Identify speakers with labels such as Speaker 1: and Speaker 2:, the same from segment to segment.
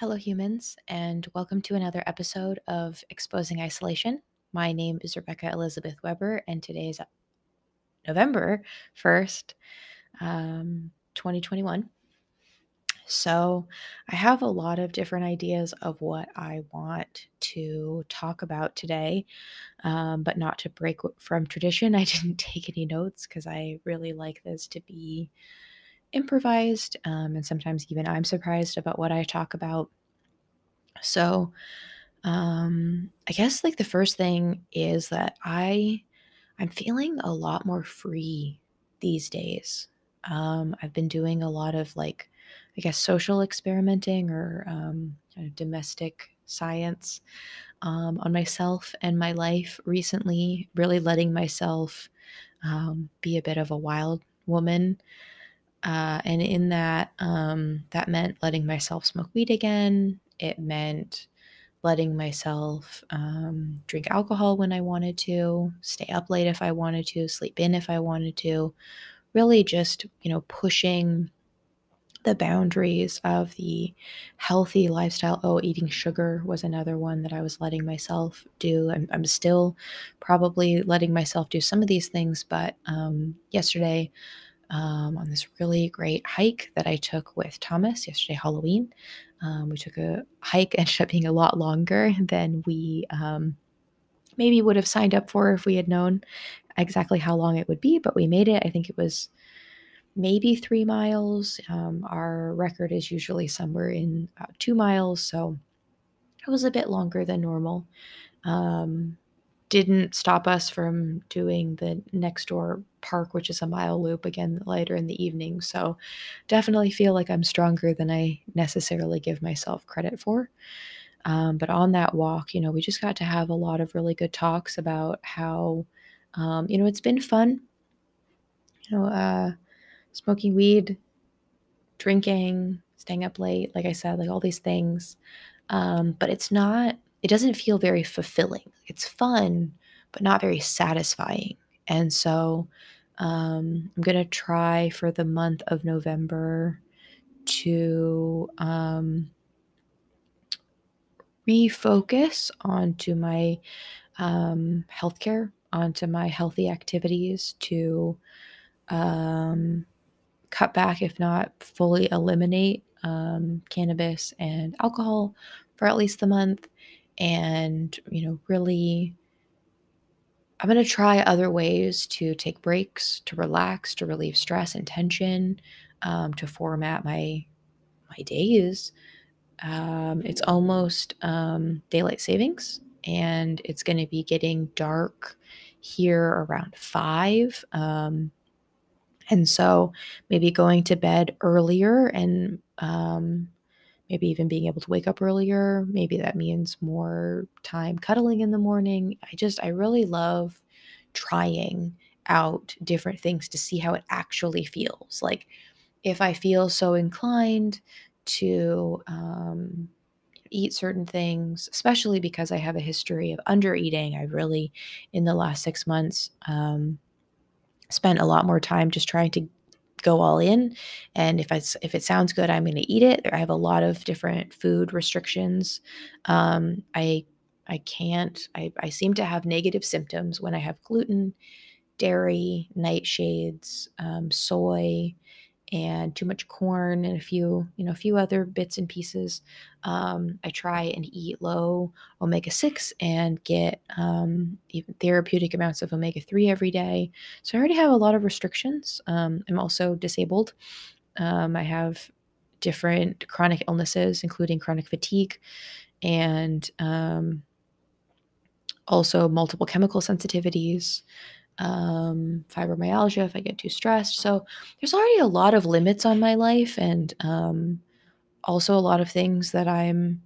Speaker 1: Hello, humans, and welcome to another episode of Exposing Isolation. My name is Rebecca Elizabeth Weber, and today is November 1st, um, 2021. So, I have a lot of different ideas of what I want to talk about today, um, but not to break from tradition. I didn't take any notes because I really like this to be improvised, um, and sometimes even I'm surprised about what I talk about. So, um, I guess like the first thing is that I I'm feeling a lot more free these days. Um, I've been doing a lot of like, I guess, social experimenting or um, kind of domestic science um, on myself and my life recently, really letting myself um, be a bit of a wild woman. Uh, and in that, um, that meant letting myself smoke weed again. It meant letting myself um, drink alcohol when I wanted to, stay up late if I wanted to, sleep in if I wanted to. Really just, you know, pushing the boundaries of the healthy lifestyle. Oh, eating sugar was another one that I was letting myself do. I'm, I'm still probably letting myself do some of these things, but um, yesterday, um, on this really great hike that I took with Thomas yesterday, Halloween. Um, we took a hike, ended up being a lot longer than we um, maybe would have signed up for if we had known exactly how long it would be, but we made it. I think it was maybe three miles. Um, our record is usually somewhere in two miles, so it was a bit longer than normal. Um, didn't stop us from doing the next door park, which is a mile loop again later in the evening. So definitely feel like I'm stronger than I necessarily give myself credit for. Um, but on that walk, you know, we just got to have a lot of really good talks about how, um, you know, it's been fun, you know, uh, smoking weed, drinking, staying up late, like I said, like all these things. Um, but it's not it doesn't feel very fulfilling. It's fun, but not very satisfying. And so um, I'm going to try for the month of November to um, refocus onto my um, healthcare, onto my healthy activities, to um, cut back, if not fully eliminate um, cannabis and alcohol for at least the month and, you know, really I'm going to try other ways to take breaks, to relax, to relieve stress and tension, um, to format my my days. Um, it's almost um, daylight savings, and it's going to be getting dark here around five. Um, and so maybe going to bed earlier and um, maybe even being able to wake up earlier. Maybe that means more time cuddling in the morning. I just, I really love trying out different things to see how it actually feels. Like if I feel so inclined to um, eat certain things, especially because I have a history of under eating, I really, in the last six months, um, spent a lot more time just trying to go all in and if if it sounds good i'm going to eat it. I have a lot of different food restrictions. Um, i i can't I, I seem to have negative symptoms when i have gluten dairy nightshades um, soy and too much corn and a few, you know, a few other bits and pieces. Um, I try and eat low omega 6 and get um, even therapeutic amounts of omega 3 every day. So I already have a lot of restrictions. Um, I'm also disabled. Um, I have different chronic illnesses, including chronic fatigue and um, also multiple chemical sensitivities um, fibromyalgia if I get too stressed. So there's already a lot of limits on my life and um, also a lot of things that I'm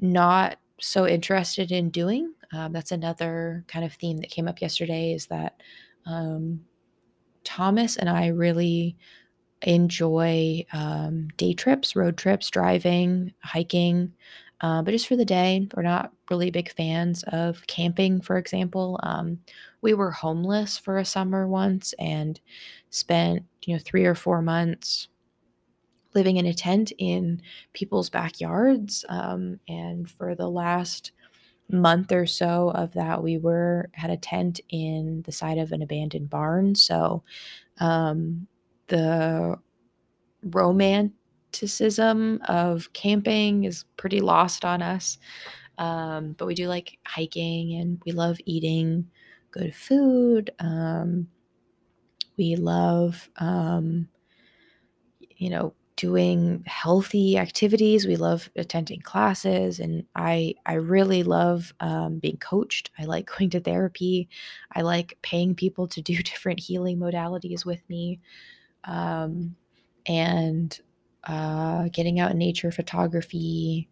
Speaker 1: not so interested in doing. Um, that's another kind of theme that came up yesterday is that um, Thomas and I really enjoy um, day trips, road trips, driving, hiking, uh, but just for the day. We're not really big fans of camping, for example. Um, we were homeless for a summer once and spent, you know, three or four months living in a tent in people's backyards. Um, and for the last month or so of that, we were had a tent in the side of an abandoned barn. So um, the romanticism of camping is pretty lost on us. Um, but we do like hiking and we love eating good food. Um, we love, um, you know, doing healthy activities. We love attending classes, and I I really love um, being coached. I like going to therapy. I like paying people to do different healing modalities with me, um, and uh, getting out in nature, photography,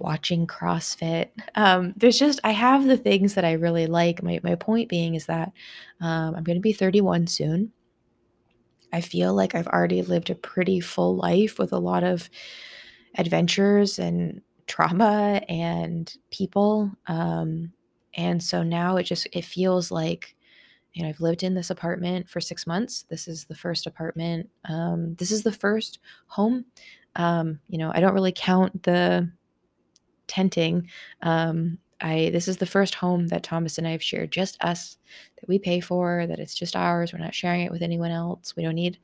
Speaker 1: watching CrossFit. Um, there's just I have the things that I really like. My my point being is that um, I'm going to be 31 soon. I feel like I've already lived a pretty full life with a lot of adventures and trauma and people. Um, and so now it just it feels like you know I've lived in this apartment for six months. This is the first apartment. Um, this is the first home. Um, you know I don't really count the tenting. Um, I this is the first home that Thomas and I have shared, just us, that we pay for, that it's just ours. We're not sharing it with anyone else. We don't need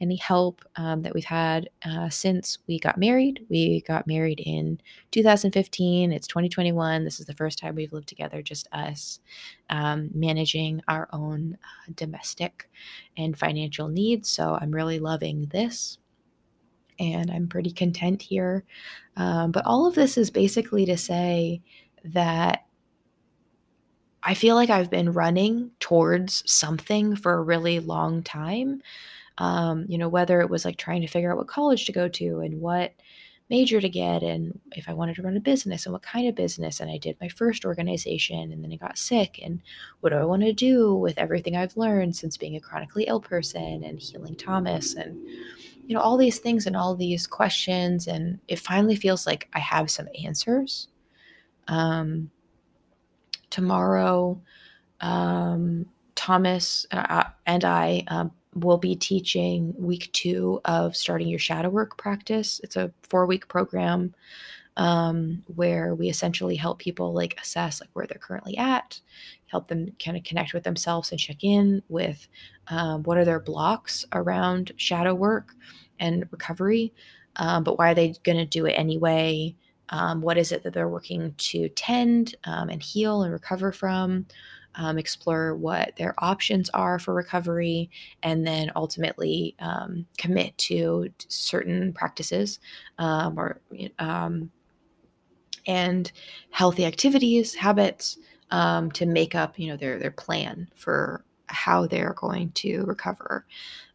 Speaker 1: any help um, that we've had uh, since we got married. We got married in 2015. It's 2021. This is the first time we've lived together, just us, um, managing our own uh, domestic and financial needs. So I'm really loving this and I'm pretty content here. Um, but all of this is basically to say that I feel like I've been running towards something for a really long time. Um, you know, whether it was like trying to figure out what college to go to and what major to get and if I wanted to run a business and what kind of business. And I did my first organization and then I got sick. And what do I want to do with everything I've learned since being a chronically ill person and healing Thomas and you know all these things and all these questions and it finally feels like i have some answers um, tomorrow um, thomas uh, and i um, will be teaching week two of starting your shadow work practice it's a four week program um, where we essentially help people like assess like where they're currently at help them kind of connect with themselves and check in with um, what are their blocks around shadow work and recovery, um, but why are they going to do it anyway? Um, what is it that they're working to tend um, and heal and recover from? Um, explore what their options are for recovery, and then ultimately um, commit to certain practices um, or and healthy activities, habits to make up, you know, their their plan for how they're going to recover.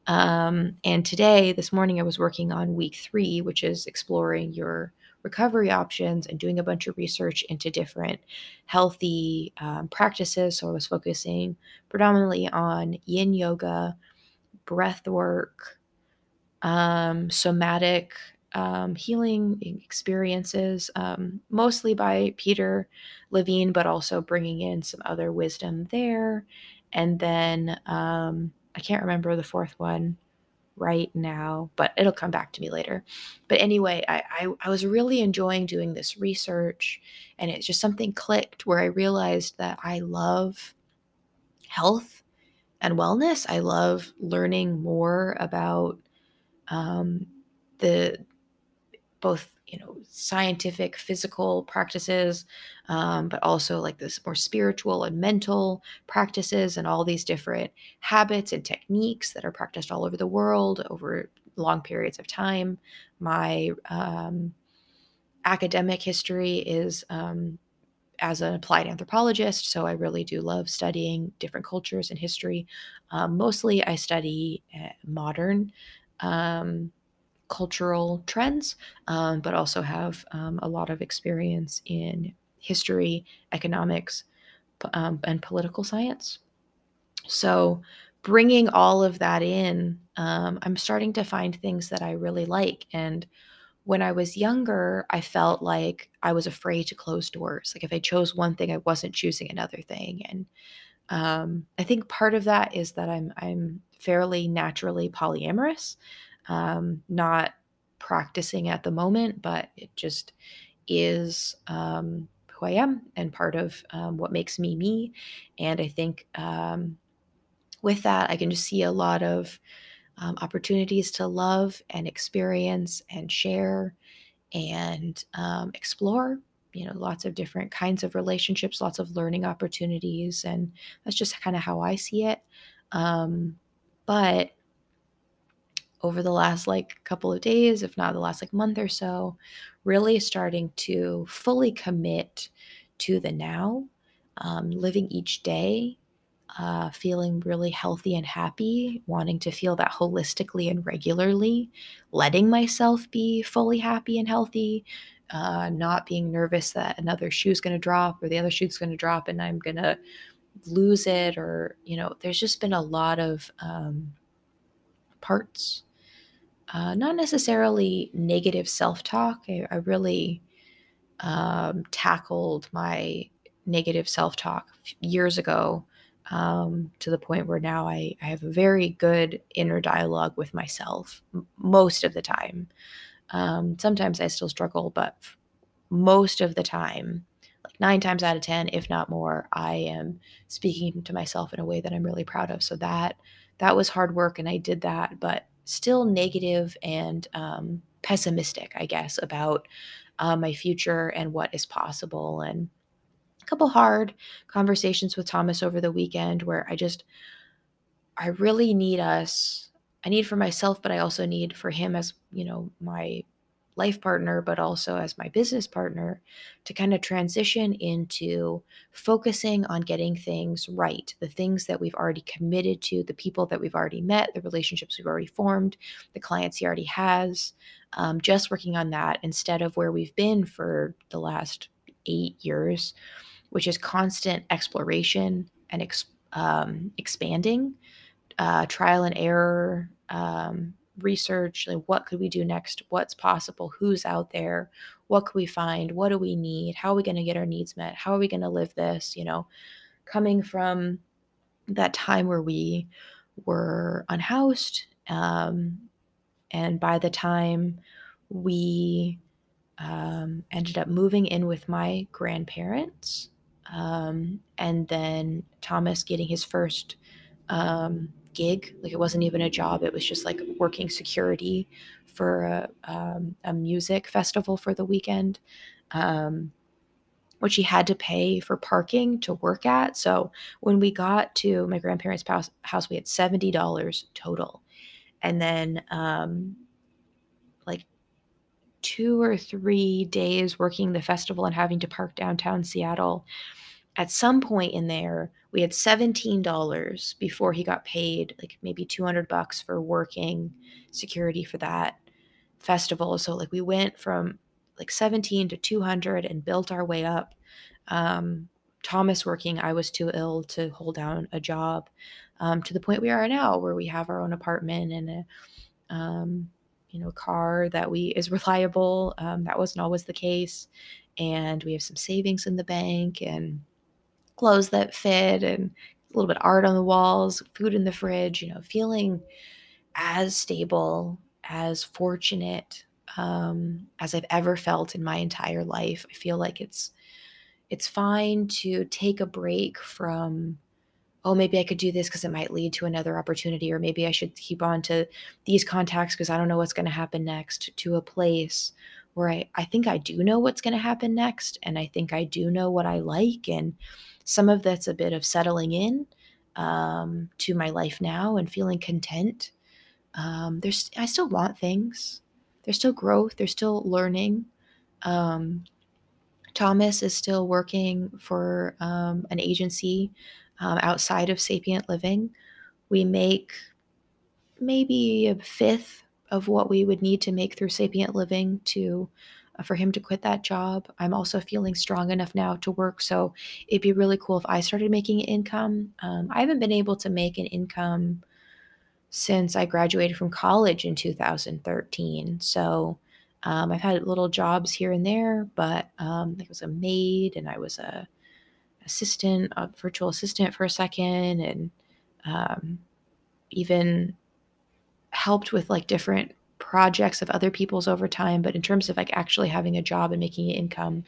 Speaker 1: Um, and today, this morning, I was working on week three, which is exploring your recovery options and doing a bunch of research into different healthy um, practices. So I was focusing predominantly on yin yoga, breath work, um, somatic um, healing experiences, um, mostly by Peter Levine, but also bringing in some other wisdom there. And then um, I can't remember the fourth one right now, but it'll come back to me later. But anyway, I, I, I, was really enjoying doing this research, and it's just something clicked where I realized that I love health and wellness. I love learning more about um, the both you know scientific physical practices um, but also like this more spiritual and mental practices and all these different habits and techniques that are practiced all over the world over long periods of time. My um, academic history is um, as an applied anthropologist so i really do love studying different cultures and history. Um, mostly i study uh, modern um, cultural trends, um, but also have um, a lot of experience in history, economics, um, and political science. So, bringing all of that in, um, I'm starting to find things that I really like. And when I was younger, I felt like I was afraid to close doors. Like if I chose one thing, I wasn't choosing another thing. And um, I think part of that is that I'm I'm fairly naturally polyamorous. Um, not practicing at the moment, but it just is um, who I am and part of um, what makes me me. And I think um, with that, I can just see a lot of um, opportunities to love and experience and share and um, explore. You know, lots of different kinds of relationships, lots of learning opportunities. And that's just kind of how I see it. Um, but over the last like couple of days, if not the last like month or so, really starting to fully commit to the now, um, living each day, uh, feeling really healthy and happy, wanting to feel that holistically and regularly, letting myself be fully happy and healthy, uh, not being nervous that another shoe's going to drop or the other shoe's going to drop and I'm going to lose it. Or, you know, there's just been a lot of um, parts uh, not necessarily negative self talk. I, I, really um, tackled my negative self talk years ago um, to the point where now I, I have a very good inner dialogue with myself m- most of the time. Um, sometimes I still struggle, but f- most of the time, like nine times out of 10, if not more, I am speaking to myself in a way that I'm really proud of. So that, that was hard work and I did that, but still negative and um, pessimistic, I guess, about uh, my future and what is possible. And a couple hard conversations with Thomas over the weekend where I just, I really need us. I need for myself, but I also need for him as, you know, my life partner, but also as my business partner, to kind of transition into focusing on getting things right the things that we've already committed to, the people that we've already met, the relationships we've already formed, the clients he already has. Um, just working on that instead of where we've been for the last eight years, which is constant exploration and ex- um, expanding, uh, trial and error. Um, research like what could we do next? What's possible? Who's out there? What could we find? What do we need? How are we going to get our needs met? How are we going to live this you know? Coming from that time where we were unhoused um, and by the time we um, ended up moving in with my grandparents um, and then thomas getting his first um, gig. Like it wasn't even a job. It was just like working security for a, um, a music festival for the weekend, um, which he had to pay for parking to work at. So when we got to my grandparents' house, house we had seventy dollars total, and then um, like two or three days working the festival and having to park downtown Seattle at some point in there, we had $17 before he got paid like maybe 200 bucks for working security for that festival. So like we went from like 17 to 200 and built our way up. Um, Thomas working, I was too ill to hold down a job um, to the point we are now, where we have our own apartment and a, um, you know, car that we is reliable. Um, that wasn't always the case, and we have some savings in the bank and clothes that fit and a little bit art on the walls, food in the fridge, you know, feeling as stable, as fortunate um, as I've ever felt in my entire life. I feel like it's it's fine to take a break from oh maybe i could do this because it might lead to another opportunity or maybe i should keep on to these contacts because i don't know what's going to happen next to a place where I, I think i do know what's going to happen next and i think i do know what i like and some of that's a bit of settling in um, to my life now and feeling content. Um, there's, I still want things. There's still growth. There's still learning. Um, Thomas is still working for um, an agency um, outside of Sapient Living. We make maybe a fifth of what we would need to make through Sapient Living to for him to quit that job. I'm also feeling strong enough now to work. So it'd be really cool if I started making an income. Um, I haven't been able to make an income since I graduated from college in 2013. So um, I've had little jobs here and there, but um, I was a maid and I was a assistant, a virtual assistant for a second, and um, even helped with like different projects of other people's over time, but in terms of like actually having a job and making an income,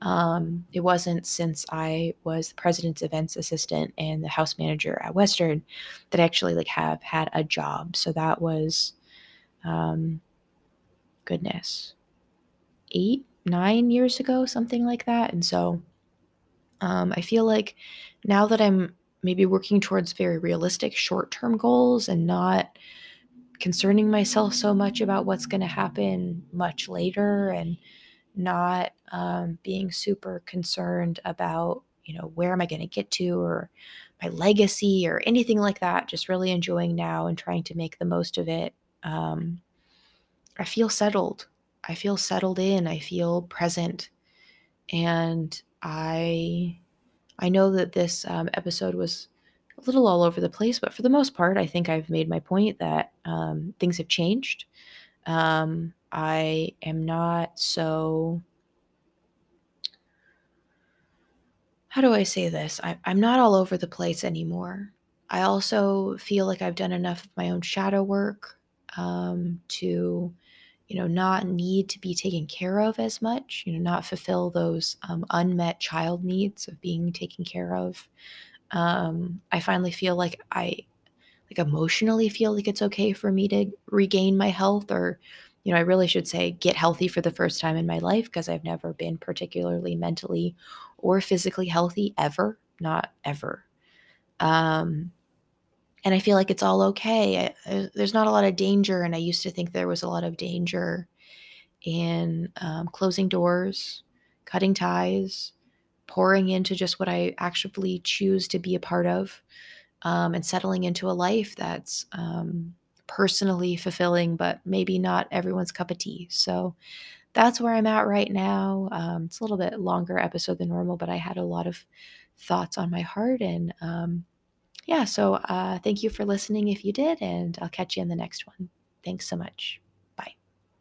Speaker 1: um, it wasn't since I was the president's events assistant and the house manager at Western that I actually like have had a job. So that was, um, goodness, eight, nine years ago, something like that. And so, um, I feel like now that I'm maybe working towards very realistic short term goals and not concerning myself so much about what's going to happen much later and not um, being super concerned about you know where am i going to get to or my legacy or anything like that just really enjoying now and trying to make the most of it um, i feel settled. I feel settled in. I feel present. And i i know that this um, episode was a little all over the place but for the most part i think i've made my point that um, things have changed um, I am not so how do I say this? I, I'm not all over the place anymore. I also feel like I've done enough of my own shadow work um, to, you know, not need to be taken care of as much, you know, not fulfill those um, unmet child needs of being taken care of. Um, I finally feel like I, like emotionally feel like it's okay for me to regain my health or you know, I really should say get healthy for the first time in my life because I've never been particularly mentally or physically healthy ever, not ever. Um, and I feel like it's all okay. I, there's not a lot of danger, and I used to think there was a lot of danger in um, closing doors, cutting ties, pouring into just what I actually choose to be a part of, um, and settling into a life that's um, personally fulfilling, but maybe not everyone's cup of tea. So that's where I'm at right now. Um, it's a little bit longer episode than normal, but I had a lot of thoughts on my heart. And um, yeah, so uh, thank you for listening if you did, and I'll catch you in the next one. Thanks so much.